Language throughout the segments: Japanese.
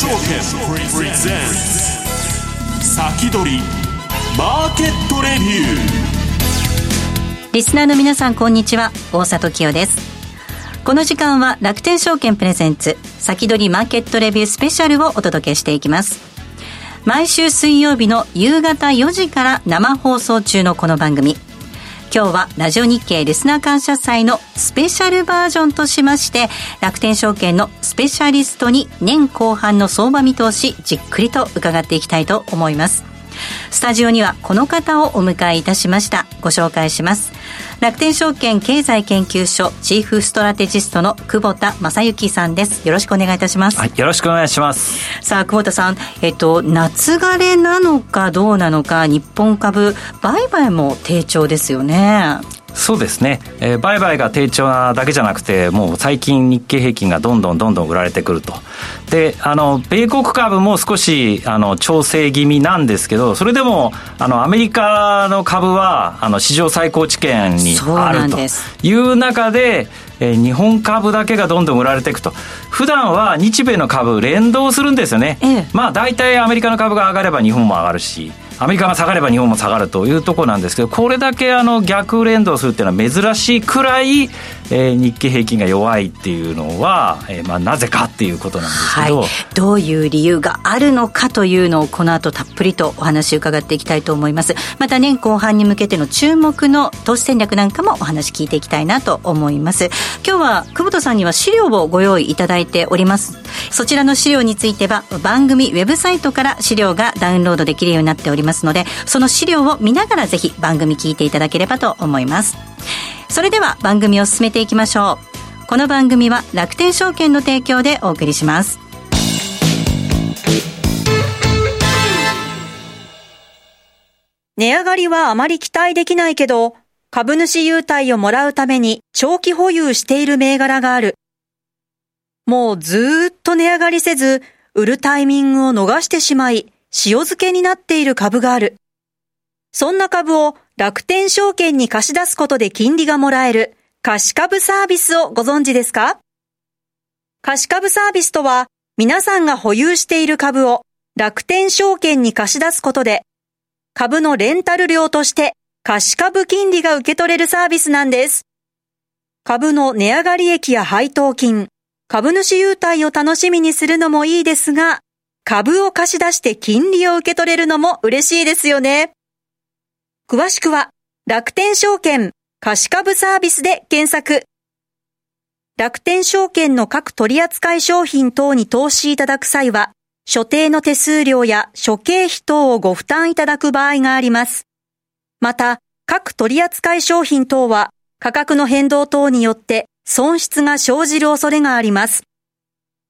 証券プレゼンツ先取りマーケットレビューリスナーの皆さんこんにちは。大里清です。この時間は楽天証券プレゼンツ先取りマーケットレビュースペシャルをお届けしていきます。毎週水曜日の夕方4時から生放送中のこの番組。今日はラジオ日経リスナー感謝祭のスペシャルバージョンとしまして楽天証券のスペシャリストに年後半の相場見通しじっくりと伺っていきたいと思います。スタジオにはこの方をお迎えいたしました。ご紹介します。楽天証券経済研究所チーフストラテジストの久保田正幸さんです。よろしくお願いいたします、はい、よろしくお願いします。さあ久保田さんえっと夏枯れなのかどうなのか日本株売買も低調ですよねそうですね、えー、売買が低調なだけじゃなくて、もう最近、日経平均がどんどんどんどん売られてくると、であの米国株も少しあの調整気味なんですけど、それでもあのアメリカの株はあの史上最高知見にあると。いう中で、えー、日本株だけがどんどん売られていくと、普段は日米の株、連動するんですよね、ええ、まあ大体アメリカの株が上がれば日本も上がるし。アメリカが下がれば日本も下がるというところなんですけど、これだけあの逆連動するっていうのは珍しいくらい、えー、日経平均が弱いっていうのは、えー、まあなぜかっていうことなんですけど、はい、どういう理由があるのかというのをこの後たっぷりとお話伺っていきたいと思います。また年後半に向けての注目の投資戦略なんかもお話聞いていきたいなと思います。今日は久保田さんには資料をご用意いただいております。そちらの資料については番組ウェブサイトから資料がダウンロードできるようになっておりますますので、その資料を見ながらぜひ番組聞いていただければと思います。それでは番組を進めていきましょう。この番組は楽天証券の提供でお送りします。値上がりはあまり期待できないけど、株主優待をもらうために長期保有している銘柄がある。もうずーっと値上がりせず、売るタイミングを逃してしまい、塩漬けになっている株がある。そんな株を楽天証券に貸し出すことで金利がもらえる貸し株サービスをご存知ですか？貸し株サービスとは皆さんが保有している株を楽天証券に貸し出すことで株のレンタル料として貸し株金利が受け取れるサービスなんです。株の値上がり益や配当金、株主優待を楽しみにするのもいいですが、株を貸し出して金利を受け取れるのも嬉しいですよね。詳しくは楽天証券貸し株サービスで検索。楽天証券の各取扱商品等に投資いただく際は、所定の手数料や諸経費等をご負担いただく場合があります。また、各取扱商品等は価格の変動等によって損失が生じる恐れがあります。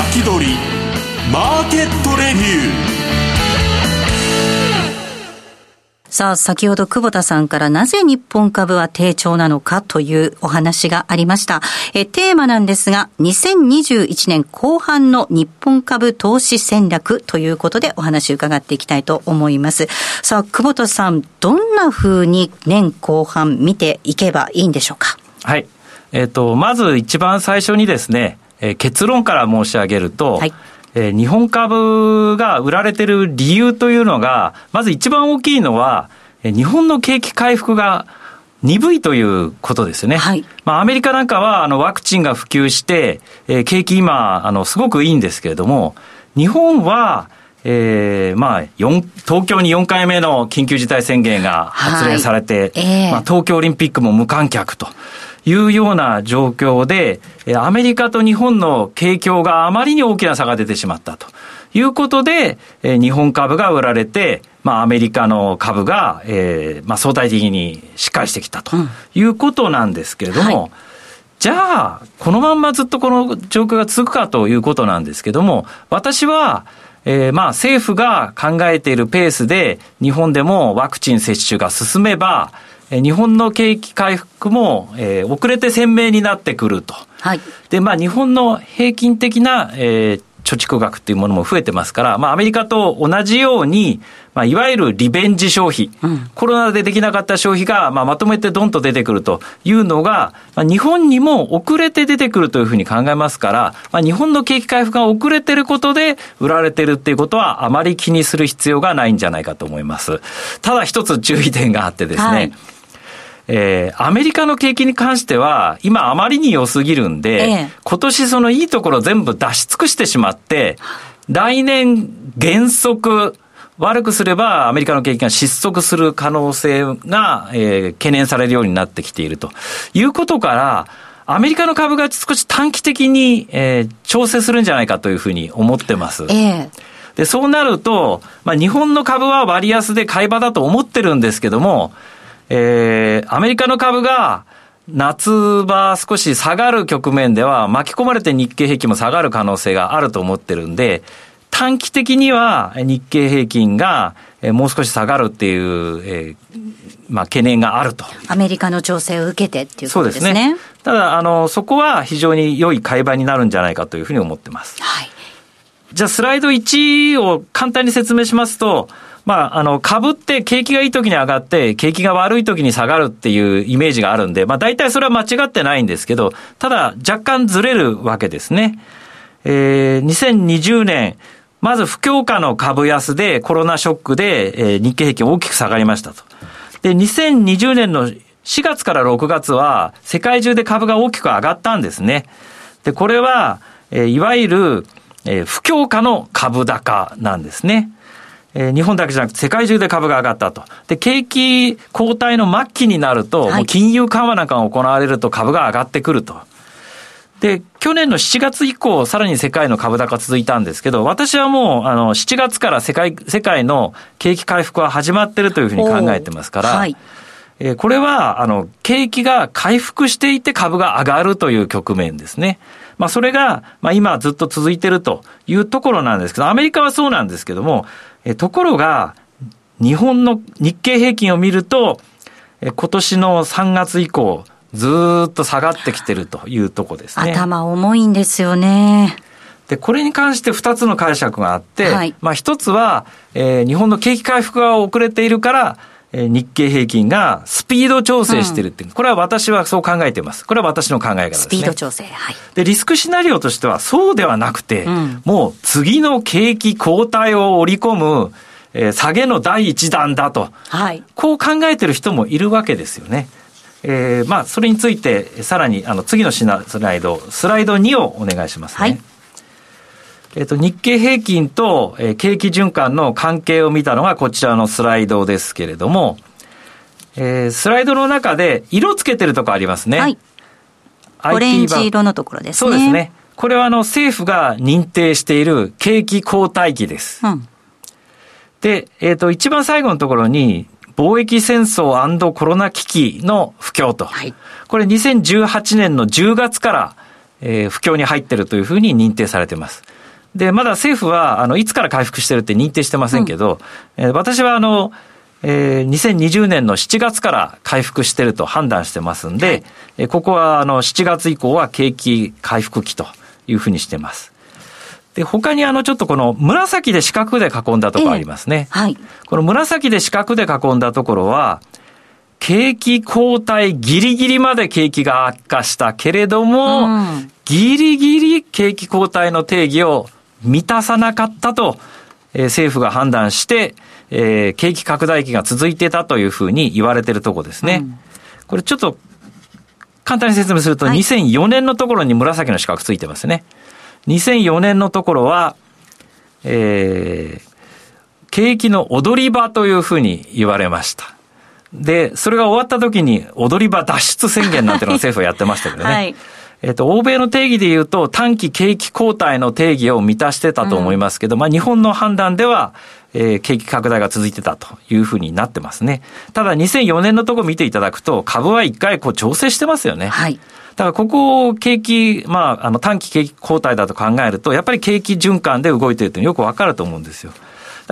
先取りマーケットレビューさあ、先ほど久保田さんからなぜ日本株は低調なのかというお話がありました。えテーマなんですが、2021年後半の日本株投資戦略ということでお話を伺っていきたいと思います。さあ、久保田さん、どんな風に年後半見ていけばいいんでしょうか？はい。えっ、ー、と、まず一番最初にですね、えー、結論から申し上げると、はいえー、日本株が売られてる理由というのが、まず一番大きいのは、えー、日本の景気回復が鈍いということですね。はい。まあ、アメリカなんかは、あの、ワクチンが普及して、えー、景気今、あの、すごくいいんですけれども、日本は、えー、まあ、東京に4回目の緊急事態宣言が発令されて、はいえー、まあ、東京オリンピックも無観客と。いうような状況で、アメリカと日本の景況があまりに大きな差が出てしまったと。いうことで、日本株が売られて、まあ、アメリカの株が、えーまあ、相対的にしっかりしてきたと。いうことなんですけれども、うんはい。じゃあ、このまんまずっとこの状況が続くかということなんですけども、私は、えー、まあ政府が考えているペースで日本でもワクチン接種が進めば、日本の景気回復も、えー、遅れて鮮明になってくると。はい。で、まあ日本の平均的な、えー、貯蓄額っていうものも増えてますから、まあアメリカと同じように、まあいわゆるリベンジ消費、うん、コロナでできなかった消費が、まあまとめてドンと出てくるというのが、まあ日本にも遅れて出てくるというふうに考えますから、まあ日本の景気回復が遅れてることで売られてるっていうことはあまり気にする必要がないんじゃないかと思います。ただ一つ注意点があってですね、はいえー、アメリカの景気に関しては、今あまりに良すぎるんで、ええ、今年そのいいところ全部出し尽くしてしまって、来年原則、悪くすればアメリカの景気が失速する可能性が、えー、懸念されるようになってきていると。いうことから、アメリカの株が少し短期的に、えー、調整するんじゃないかというふうに思ってます。ええ。で、そうなると、まあ、日本の株は割安で買い場だと思ってるんですけども、えー、アメリカの株が、夏場少し下がる局面では巻き込まれて日経平均も下がる可能性があると思ってるんで、短期的には日経平均がもう少し下がるっていう、えー、まあ懸念があると。アメリカの調整を受けてっていうことですね。そうですね。ただ、あの、そこは非常に良い買い場になるんじゃないかというふうに思ってます。はい。じゃあスライド1を簡単に説明しますと、まあ、あの、株って景気がいい時に上がって、景気が悪い時に下がるっていうイメージがあるんで、まあ、大体それは間違ってないんですけど、ただ、若干ずれるわけですね。えー、2020年、まず不況下の株安でコロナショックで、えー、日経平均大きく下がりましたと。で、2020年の4月から6月は世界中で株が大きく上がったんですね。で、これは、えー、いわゆる、えー、不況下の株高なんですね。えー、日本だけじゃなくて世界中で株が上がったと。で、景気後退の末期になると、はい、もう金融緩和なんかが行われると株が上がってくると。で、去年の7月以降、さらに世界の株高続いたんですけど、私はもう、あの、7月から世界、世界の景気回復は始まってるというふうに考えてますから、はい、えー、これは、あの、景気が回復していて株が上がるという局面ですね。まあ、それが、まあ、今ずっと続いてるというところなんですけど、アメリカはそうなんですけども、えところが、日本の日経平均を見ると、え今年の3月以降、ずっと下がってきてるというとこですね。頭重いんですよね。で、これに関して2つの解釈があって、はい、まあ1つは、えー、日本の景気回復が遅れているから、えー、日経平均がスピード調整してるっていう、うん、これは私はそう考えています。これは私の考え方ですね。スピード調整。はい。で、リスクシナリオとしてはそうではなくて、うん、もう次の景気後退を織り込む、えー、下げの第一弾だと。はい。こう考えてる人もいるわけですよね。えー、まあ、それについて、さらに、あの、次のスライド、スライド2をお願いしますね。はいえっ、と、日経平均と、えー、景気循環の関係を見たのがこちらのスライドですけれども、えー、スライドの中で色つけてるとこありますね。はい。オレンジ色のところですね。そうですね。これはあの政府が認定している景気後退期です。うん、で、えっ、ー、と、一番最後のところに、貿易戦争コロナ危機の不況と。はい、これ2018年の10月から、えー、不況に入ってるというふうに認定されています。で、まだ政府は、あの、いつから回復してるって認定してませんけど、うん、えー、私はあの、えー、2020年の7月から回復してると判断してますんで、はい、えー、ここはあの7月以降は景気回復期というふうにしてます。で、他にあのちょっとこの紫で四角で囲んだところありますね。えー、はい。この紫で四角で囲んだところは、景気後退ギリギリまで景気が悪化したけれども、うん、ギリギリ景気後退の定義を満たさなかったと、えー、政府が判断して、えー、景気拡大期が続いてたというふうに言われてるとこですね。うん、これちょっと簡単に説明すると、はい、2004年のところに紫の四角ついてますね。2004年のところは、えー、景気の踊り場というふうに言われました。で、それが終わった時に踊り場脱出宣言なんていうのを政府はやってましたけどね。はいえっと、欧米の定義で言うと、短期景気後退の定義を満たしてたと思いますけど、うん、まあ、日本の判断では、えー、景気拡大が続いてたというふうになってますね。ただ、2004年のとこ見ていただくと、株は一回こう調整してますよね。はい。だからここを景気、まあ、あの短期景気後退だと考えると、やっぱり景気循環で動いているというのよくわかると思うんですよ。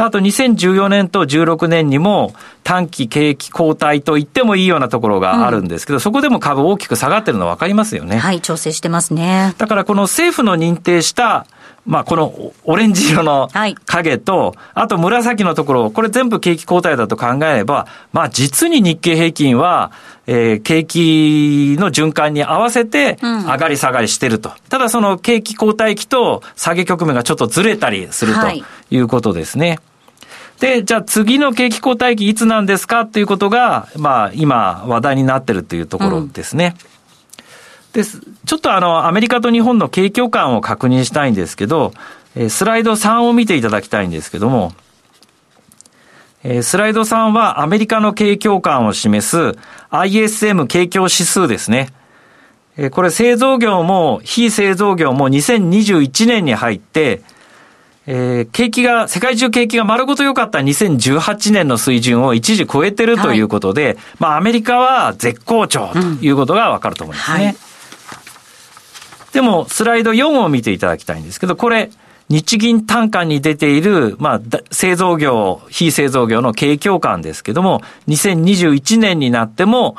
あと2014年と16年にも短期景気後退と言ってもいいようなところがあるんですけど、うん、そこでも株大きく下がってるの分かりますよね。はい、調整してますね。だからこの政府の認定したまあ、このオレンジ色の影と、あと紫のところ、これ全部景気後退だと考えれば、まあ、実に日経平均は、えー、景気の循環に合わせて、上がり下がりしてると。うん、ただ、その景気後退期と下げ局面がちょっとずれたりするということですね。はいで、じゃあ次の景気後退期いつなんですかっていうことが、まあ今話題になってるというところですね。うん、です。ちょっとあの、アメリカと日本の景況感を確認したいんですけど、スライド3を見ていただきたいんですけども、スライド3はアメリカの景況感を示す ISM 景況指数ですね。これ製造業も非製造業も2021年に入って、えー、景気が、世界中景気が丸ごと良かった2018年の水準を一時超えてるということで、はい、まあアメリカは絶好調ということがわかると思いますね。うんはい、でも、スライド4を見ていただきたいんですけど、これ、日銀単価に出ている、まあ、製造業、非製造業の景況感ですけども、2021年になっても、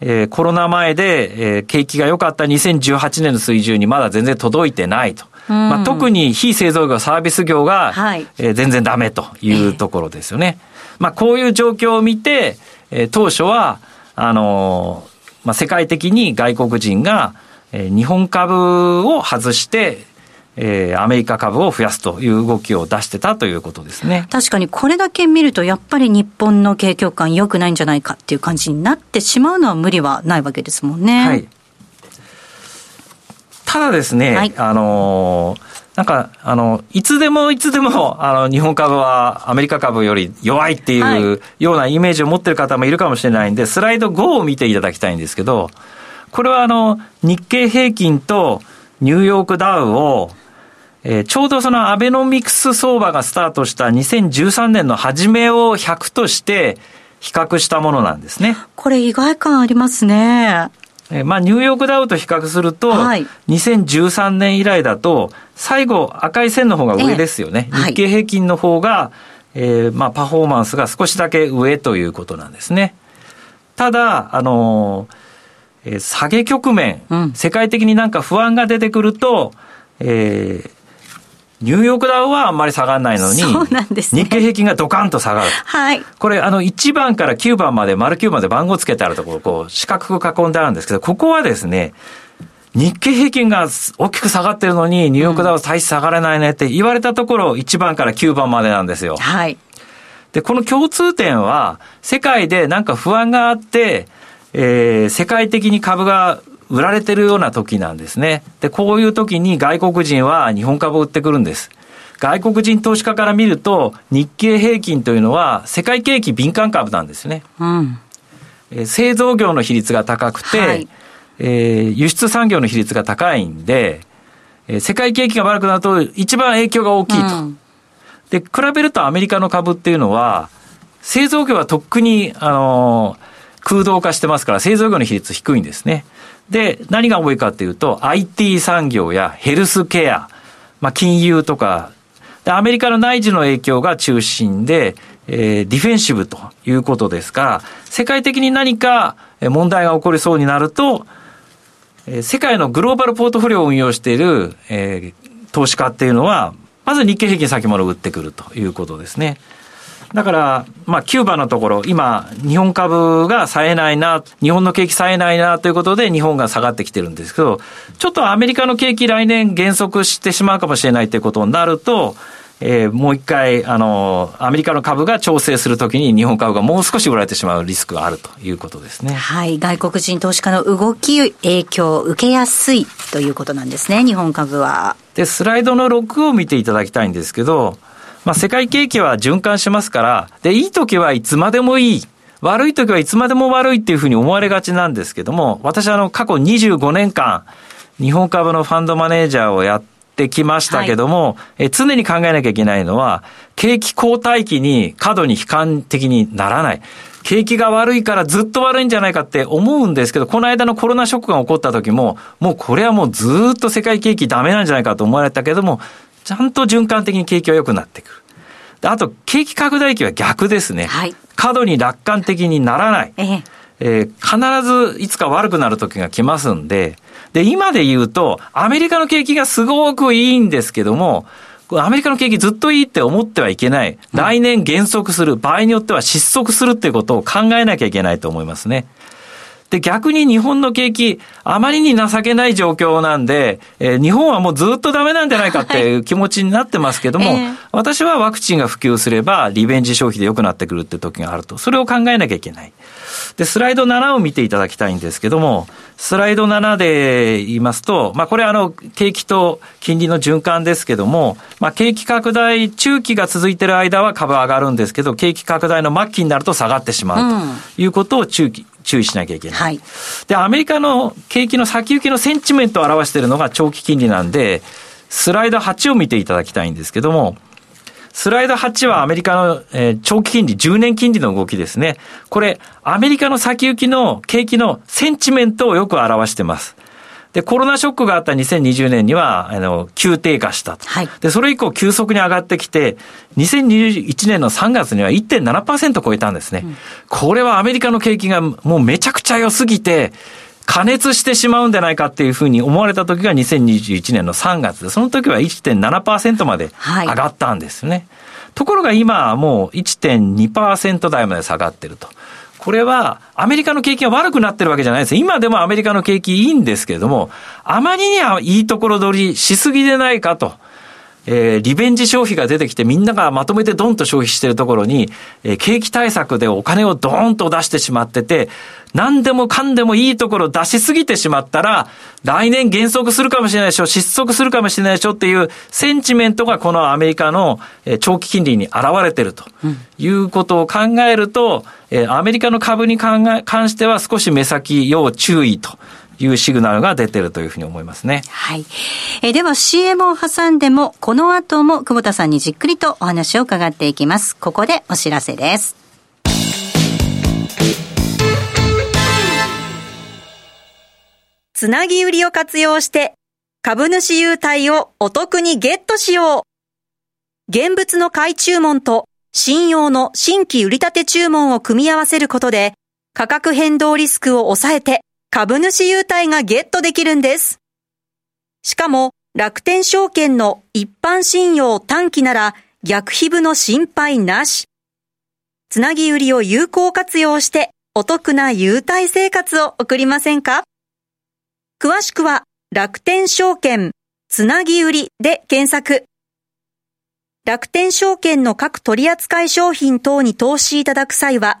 えー、コロナ前で、えー、景気が良かった2018年の水準にまだ全然届いてないと。まあ、特に非製造業、サービス業が、はい、えー、全然ダメというところですよね。まあ、こういう状況を見て、えー、当初は、あのー、まあ、世界的に外国人が、えー、日本株を外して、えー、アメリカ株を増やすという動きを出してたということですね。確かにこれだけ見ると、やっぱり日本の景況感良くないんじゃないかっていう感じになってしまうのは無理はないわけですもんね。はい。ただですね、はい、あのなんか、あの、いつでもいつでも、あの、日本株はアメリカ株より弱いっていうようなイメージを持ってる方もいるかもしれないんで、スライド5を見ていただきたいんですけど、これはあの、日経平均とニューヨークダウを、えー、ちょうどそのアベノミクス相場がスタートした2013年の初めを100として比較したものなんですね。これ意外感ありますね。えまあ、ニューヨークダウと比較すると、はい、2013年以来だと、最後、赤い線の方が上ですよね。えー、日経平均の方が、えー、まあ、パフォーマンスが少しだけ上ということなんですね。ただ、あのー、えー、下げ局面、うん、世界的になんか不安が出てくると、えー、ニューヨークダウはあんまり下がらないのに、そうなんですね、日経平均がドカンと下がる。はい。これ、あの、1番から9番まで、丸9まで番号つけてあるところ、こう、四角く囲んであるんですけど、ここはですね、日経平均が大きく下がってるのに、ニューヨークダウ大して下がらないねって言われたところ、1番から9番までなんですよ。はい。で、この共通点は、世界でなんか不安があって、えー、世界的に株が売られてるような時なんですね。で、こういう時に外国人は日本株を売ってくるんです。外国人投資家から見ると、日経平均というのは世界景気敏感株なんですね。うん、え製造業の比率が高くて、はい、えー、輸出産業の比率が高いんで、えー、世界景気が悪くなると一番影響が大きいと。うん、で、比べるとアメリカの株っていうのは、製造業はとっくに、あのー、空洞化してますから、製造業の比率低いんですね。で、何が多いかっていうと、IT 産業やヘルスケア、まあ、金融とか、で、アメリカの内需の影響が中心で、えー、ディフェンシブということですから、世界的に何か問題が起こりそうになると、えー、世界のグローバルポートフォリオを運用している、えー、投資家っていうのは、まず日経平均先物を売ってくるということですね。だから、まあ、9番のところ、今、日本株が冴えないな、日本の景気冴えないなということで、日本が下がってきてるんですけど、ちょっとアメリカの景気来年減速してしまうかもしれないということになると、えー、もう一回、あの、アメリカの株が調整するときに日本株がもう少し売られてしまうリスクがあるということですね。はい。外国人投資家の動き、影響を受けやすいということなんですね、日本株は。で、スライドの6を見ていただきたいんですけど、まあ、世界景気は循環しますから、で、いい時はいつまでもいい。悪い時はいつまでも悪いっていうふうに思われがちなんですけども、私はあの、過去25年間、日本株のファンドマネージャーをやってきましたけども、はい、え常に考えなきゃいけないのは、景気後退期に過度に悲観的にならない。景気が悪いからずっと悪いんじゃないかって思うんですけど、この間のコロナショックが起こった時も、もうこれはもうずっと世界景気ダメなんじゃないかと思われたけども、ちゃんと循環的に景気は良くなってくる。あと、景気拡大期は逆ですね。はい、過度に楽観的にならない。えええー、必ずいつか悪くなる時が来ますんで、で、今で言うと、アメリカの景気がすごくいいんですけども、アメリカの景気ずっといいって思ってはいけない。来年減速する。場合によっては失速するっていうことを考えなきゃいけないと思いますね。で、逆に日本の景気、あまりに情けない状況なんで、えー、日本はもうずっとダメなんじゃないかっていう気持ちになってますけども、はいえー、私はワクチンが普及すれば、リベンジ消費で良くなってくるって時があると。それを考えなきゃいけない。で、スライド7を見ていただきたいんですけども、スライド7で言いますと、まあこれあの、景気と金利の循環ですけども、まあ景気拡大中期が続いている間は株上がるんですけど、景気拡大の末期になると下がってしまうということを中期、注意しなきゃいけない。はい、で、アメリカの景気の先行きのセンチメントを表しているのが長期金利なんで、スライド8を見ていただきたいんですけども、スライド8はアメリカの、えー、長期金利、10年金利の動きですね。これ、アメリカの先行きの景気のセンチメントをよく表しています。で、コロナショックがあった2020年には、あの、急低下したと。はい、で、それ以降急速に上がってきて、2021年の3月には1.7%超えたんですね。うん、これはアメリカの景気がもうめちゃくちゃ良すぎて、加熱してしまうんじゃないかっていうふうに思われた時が2021年の3月で、その時は1.7%まで上がったんですね。はい、ところが今はもう1.2%台まで下がってると。これは、アメリカの景気が悪くなってるわけじゃないです。今でもアメリカの景気いいんですけれども、あまりにはいいところ取りしすぎでないかと。えー、リベンジ消費が出てきてみんながまとめてドンと消費してるところに、えー、景気対策でお金をドーンと出してしまってて、何でもかんでもいいところ出しすぎてしまったら、来年減速するかもしれないでしょ、失速するかもしれないでしょっていうセンチメントがこのアメリカの長期金利に現れてると。いうことを考えると、アメリカの株に関しては少し目先要注意というシグナルが出てるというふうに思いますね。はい。えでは CM を挟んでも、この後も久保田さんにじっくりとお話を伺っていきます。ここでお知らせです。つなぎ売りを活用して、株主優待をお得にゲットしよう。現物の買い注文と信用の新規売り立て注文を組み合わせることで、価格変動リスクを抑えて株主優待がゲットできるんです。しかも、楽天証券の一般信用短期なら逆皮膚の心配なし。つなぎ売りを有効活用してお得な優待生活を送りませんか？詳しくは楽天証券つなぎ売りで検索。楽天証券の各取扱商品等に投資いただく際は、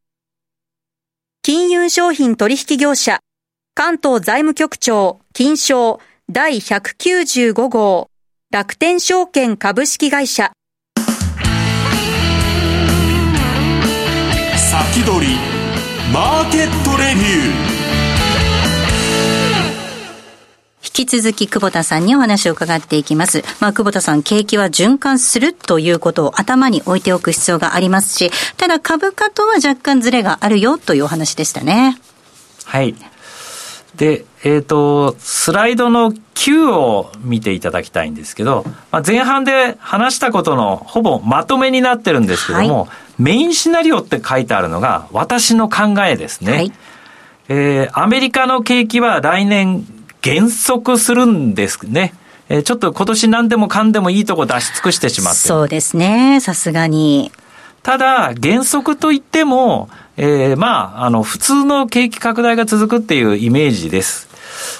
金融商品取引業者、関東財務局長、金賞第195号、楽天証券株式会社。先取り、マーケットレビュー。き続き久保田さんにお話を伺っていきます。まあ、久保田さん、景気は循環するということを頭に置いておく必要がありますし、ただ株価とは若干ズレがあるよというお話でしたね。はい。で、えっ、ー、と、スライドの9を見ていただきたいんですけど、まあ、前半で話したことのほぼまとめになってるんですけども、はい、メインシナリオって書いてあるのが私の考えですね。はい、えー、アメリカの景気は来年減速するんですね。えー、ちょっと今年何でもかんでもいいとこ出し尽くしてしまってそうですね、さすがに。ただ、減速といっても、えー、まあ、あの、普通の景気拡大が続くっていうイメージです。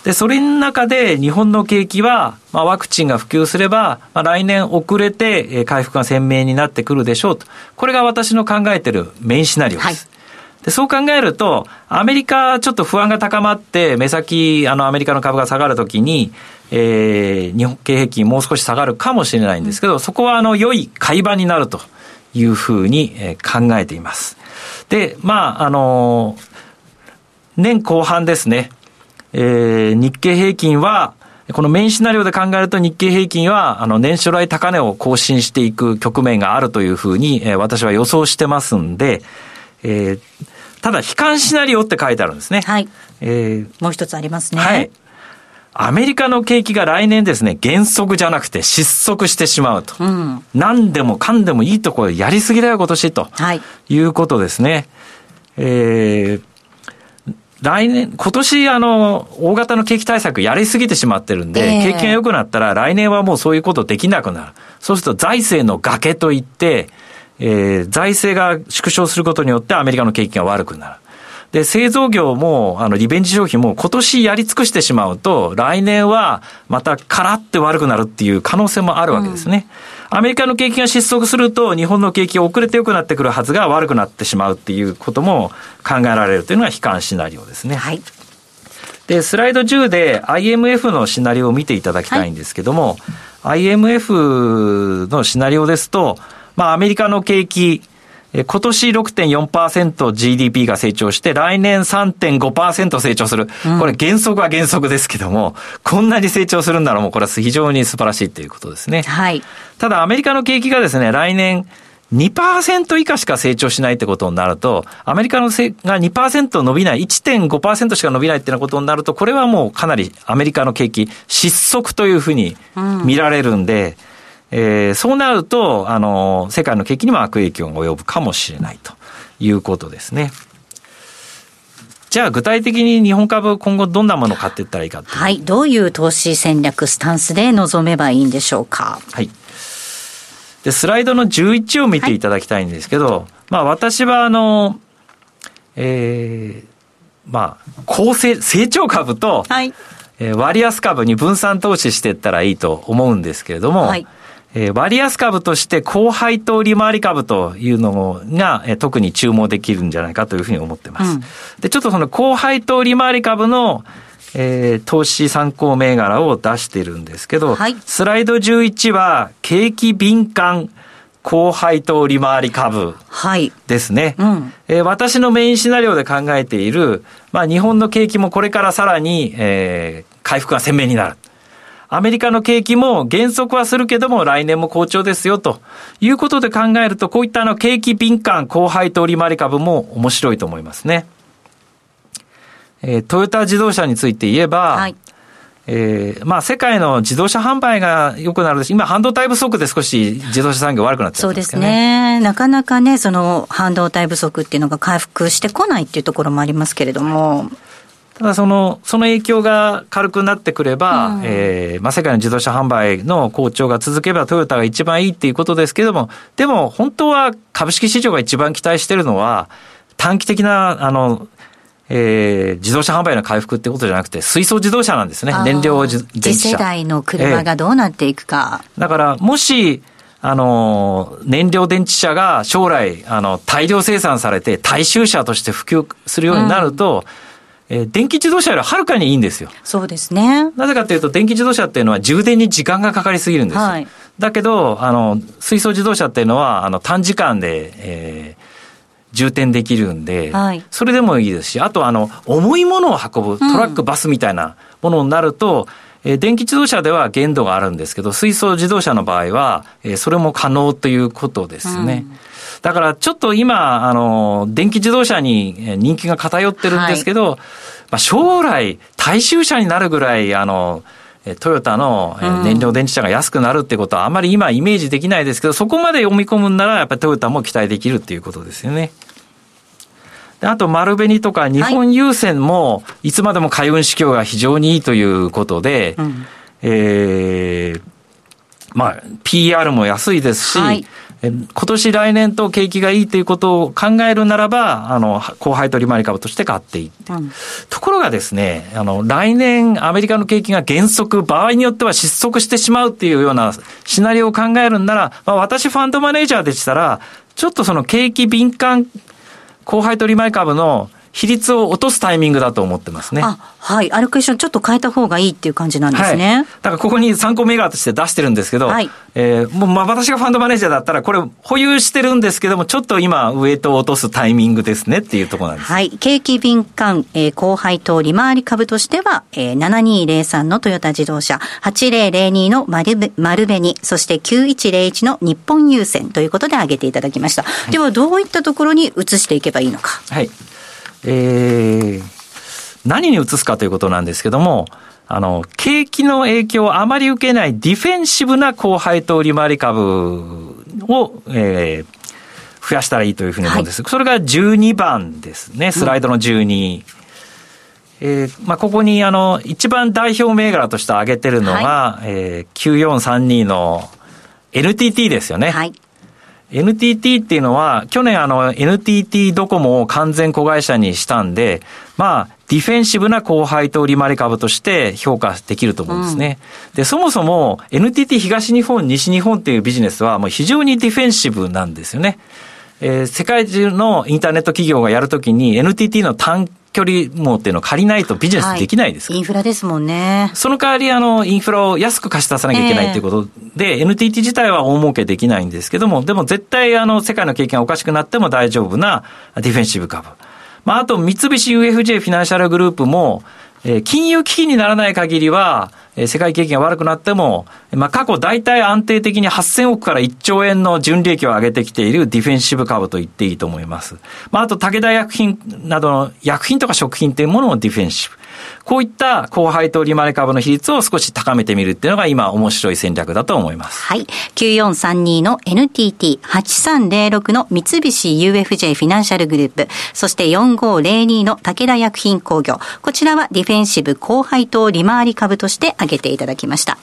で、それの中で日本の景気は、まあ、ワクチンが普及すれば、まあ、来年遅れて、え回復が鮮明になってくるでしょうと。これが私の考えているメインシナリオです。はいで、そう考えると、アメリカちょっと不安が高まって、目先、あの、アメリカの株が下がるときに、えー、日本経平均もう少し下がるかもしれないんですけど、そこはあの、良い買い場になるというふうに、え考えています。で、まあ、あの年後半ですね、えー、日経平均は、このメインシナリオで考えると日経平均は、あの、年初来高値を更新していく局面があるというふうに、えー、私は予想してますんで、えー、ただ、悲観シナリオって書いてあるんですね。はい。えー、もう一つありますね。はい。アメリカの景気が来年ですね、減速じゃなくて失速してしまうと。うん、何でもかんでもいいところやりすぎだよ、今年と。はい。いうことですね。えー、来年、今年あの、大型の景気対策やりすぎてしまってるんで、えー、景気が良くなったら来年はもうそういうことできなくなる。そうすると財政の崖といって、えー、財政が縮小することによってアメリカの景気が悪くなる。で、製造業も、あの、リベンジ消費も今年やり尽くしてしまうと、来年はまたカラって悪くなるっていう可能性もあるわけですね。うん、アメリカの景気が失速すると、日本の景気が遅れて良くなってくるはずが悪くなってしまうっていうことも考えられるというのが悲観シナリオですね。はい。で、スライド10で IMF のシナリオを見ていただきたいんですけども、はい、IMF のシナリオですと、まあ、アメリカの景気、今年 6.4%GDP が成長して、来年3.5%成長する。これ原則は原則ですけども、こんなに成長するんならもうこれは非常に素晴らしいということですね。はい。ただアメリカの景気がですね、来年2%以下しか成長しないってことになると、アメリカのせが2%伸びない、1.5%しか伸びないっていうことになると、これはもうかなりアメリカの景気失速というふうに見られるんで、うんえー、そうなると、あの、世界の景気にも悪影響が及ぶかもしれないということですね。じゃあ具体的に日本株今後どんなものを買っていったらいいかはい。どういう投資戦略、スタンスで臨めばいいんでしょうか？はい。で、スライドの11を見ていただきたいんですけど、はい、まあ私はあの、えー、まあ、高成、成長株と、はい、えー、割安株に分散投資していったらいいと思うんですけれども、はいえー、割安株として高配当利回り株というのが、えー、特に注目できるんじゃないかというふうに思ってます。うん、で、ちょっとその高配当利回り株のえー、投資参考銘柄を出してるんですけど、はい、スライド11は景気敏感高配当利回り株ですね。はいうん、えー、私のメインシナリオで考えている、まあ、日本の景気もこれからさらに、えー、回復が鮮明になる。アメリカの景気も減速はするけども来年も好調ですよということで考えると、こういったあの景気敏感高配当利回り株も面白いと思いますね。えー、トヨタ自動車について言えば、はい、えー、まあ世界の自動車販売が良くなる今半導体不足で少し自動車産業悪くなってるんね。そうですね。なかなかね、その半導体不足っていうのが回復してこないっていうところもありますけれども。ただその、その影響が軽くなってくれば、うん、えー、まあ、世界の自動車販売の好調が続けばトヨタが一番いいっていうことですけども、でも本当は株式市場が一番期待してるのは、短期的な、あの、えー、自動車販売の回復ってことじゃなくて、水素自動車なんですね。燃料電池車。次世代の車がどうなっていくか。えー、だから、もし、あの、燃料電池車が将来、あの、大量生産されて、大衆車として普及するようになると、うんえー、電気自動車よりはるかにいいんですよ。そうですね。なぜかというと、電気自動車っていうのは充電に時間がかかりすぎるんですよ。はい、だけど、あの、水素自動車っていうのは、あの、短時間で、えー、充填できるんで、はい、それでもいいですし、あとあの、重いものを運ぶトラック、バスみたいなものになると、えー、電気自動車では限度があるんですけど、水素自動車の場合は、えー、それも可能ということですね。うんだからちょっと今、あの、電気自動車に人気が偏ってるんですけど、はい、まあ将来、大衆車になるぐらい、あの、トヨタの燃料電池車が安くなるってことはあまり今イメージできないですけど、そこまで読み込むんならやっぱりトヨタも期待できるっていうことですよね。あと、丸紅とか日本郵船も、いつまでも海運指標が非常にいいということで、うん、えー、まあ、PR も安いですし、はい、今年来年と景気がいいということを考えるならば、あの、後輩取回株として買っていって、うん、ところがですね、あの、来年アメリカの景気が減速、場合によっては失速してしまうっていうようなシナリオを考えるんなら、まあ、私ファンドマネージャーでしたら、ちょっとその景気敏感後輩取り前株の比率を落とすタイミングだと思ってますね。あ、はい。アルクエーションちょっと変えた方がいいっていう感じなんですね。はい、だからここに参考銘柄として出してるんですけど、はい、えー、もうまあ私がファンドマネージャーだったらこれ保有してるんですけども、ちょっと今ウエイトを落とすタイミングですねっていうところなんです。はい。景気敏感、えー、後輩と利回り株としては、えー、7203のトヨタ自動車、8002の丸丸紅、そして9101の日本郵船ということで挙げていただきました。はい、ではどういったところに移していけばいいのか。はい。えー、何に移すかということなんですけども、あの、景気の影響をあまり受けないディフェンシブな高配当利回り株を、えー、増やしたらいいというふうに思うんです。はい、それが12番ですね、スライドの12。うん、えー、まあ、ここにあの、一番代表銘柄として挙げてるのが、はい、えー、9432の NTT ですよね。はい。NTT っていうのは、去年あの NTT ドコモを完全子会社にしたんで、まあ、ディフェンシブな後輩と利回り株として評価できると思うんですね。うん、で、そもそも NTT 東日本、西日本っていうビジネスはもう非常にディフェンシブなんですよね。えー、世界中のインターネット企業がやるときに NTT の単距離網っていうのを借りないとビジネスできないです、はい、インフラですもんね。その代わり、あの、インフラを安く貸し出さなきゃいけないということで、えー、NTT 自体は大儲けできないんですけども、でも絶対、あの、世界の経験がおかしくなっても大丈夫なディフェンシブ株。まあ、あと、三菱 UFJ フィナンシャルグループも、え、金融危機にならない限りは、え、世界景気が悪くなっても、まあ、過去大体安定的に8000億から1兆円の純利益を上げてきているディフェンシブ株と言っていいと思います。まあ、あと、武田薬品などの薬品とか食品というものもディフェンシブ。こういった後輩と利回り株の比率を少し高めてみるっていうのが今面白い戦略だと思います。はい。9432の NTT、8306の三菱 UFJ フィナンシャルグループ、そして4502の武田薬品工業。こちらはディフェンシブ後輩と利回り株として挙げていただきました。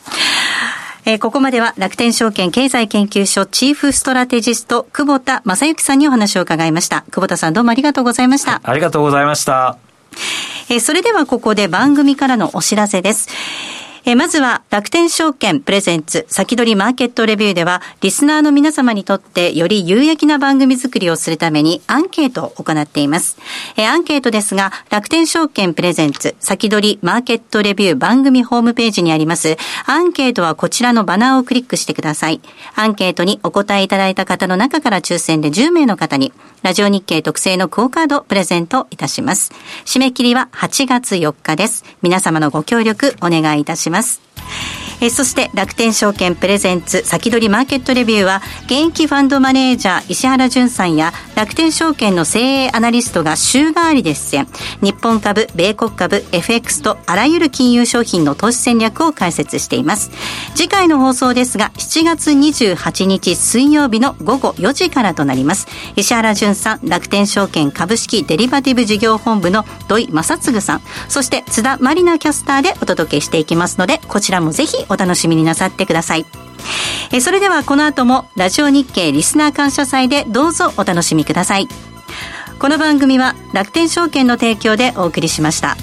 えー、ここまでは楽天証券経済研究所チーフストラテジスト久保田正幸さんにお話を伺いました。久保田さんどうもありがとうございました。ありがとうございました。えそれではここで番組からのお知らせです。えまずは楽天証券プレゼンツ先取りマーケットレビューではリスナーの皆様にとってより有益な番組作りをするためにアンケートを行っています。えアンケートですが楽天証券プレゼンツ先取りマーケットレビュー番組ホームページにありますアンケートはこちらのバナーをクリックしてください。アンケートにお答えいただいた方の中から抽選で10名の方にラジオ日経特製のクオカードプレゼントいたします。締め切りは8月4日です。皆様のご協力お願いいたします。ます。えそして楽天証券プレゼンツ先取りマーケットレビューは現役ファンドマネージャー石原淳さんや楽天証券の精鋭アナリストが週替わりで出演。日本株米国株 FX とあらゆる金融商品の投資戦略を解説しています。次回の放送ですが7月28日水曜日の午後4時からとなります。石原淳さん楽天証券株式デリバティブ事業本部の土井正嗣さん。そして津田まりなキャスターでお届けしていきますのでこちらもぜひお楽しみになさってください。えそれではこの後もラジオ日経リスナー感謝祭でどうぞお楽しみください。この番組は楽天証券の提供でお送りしました。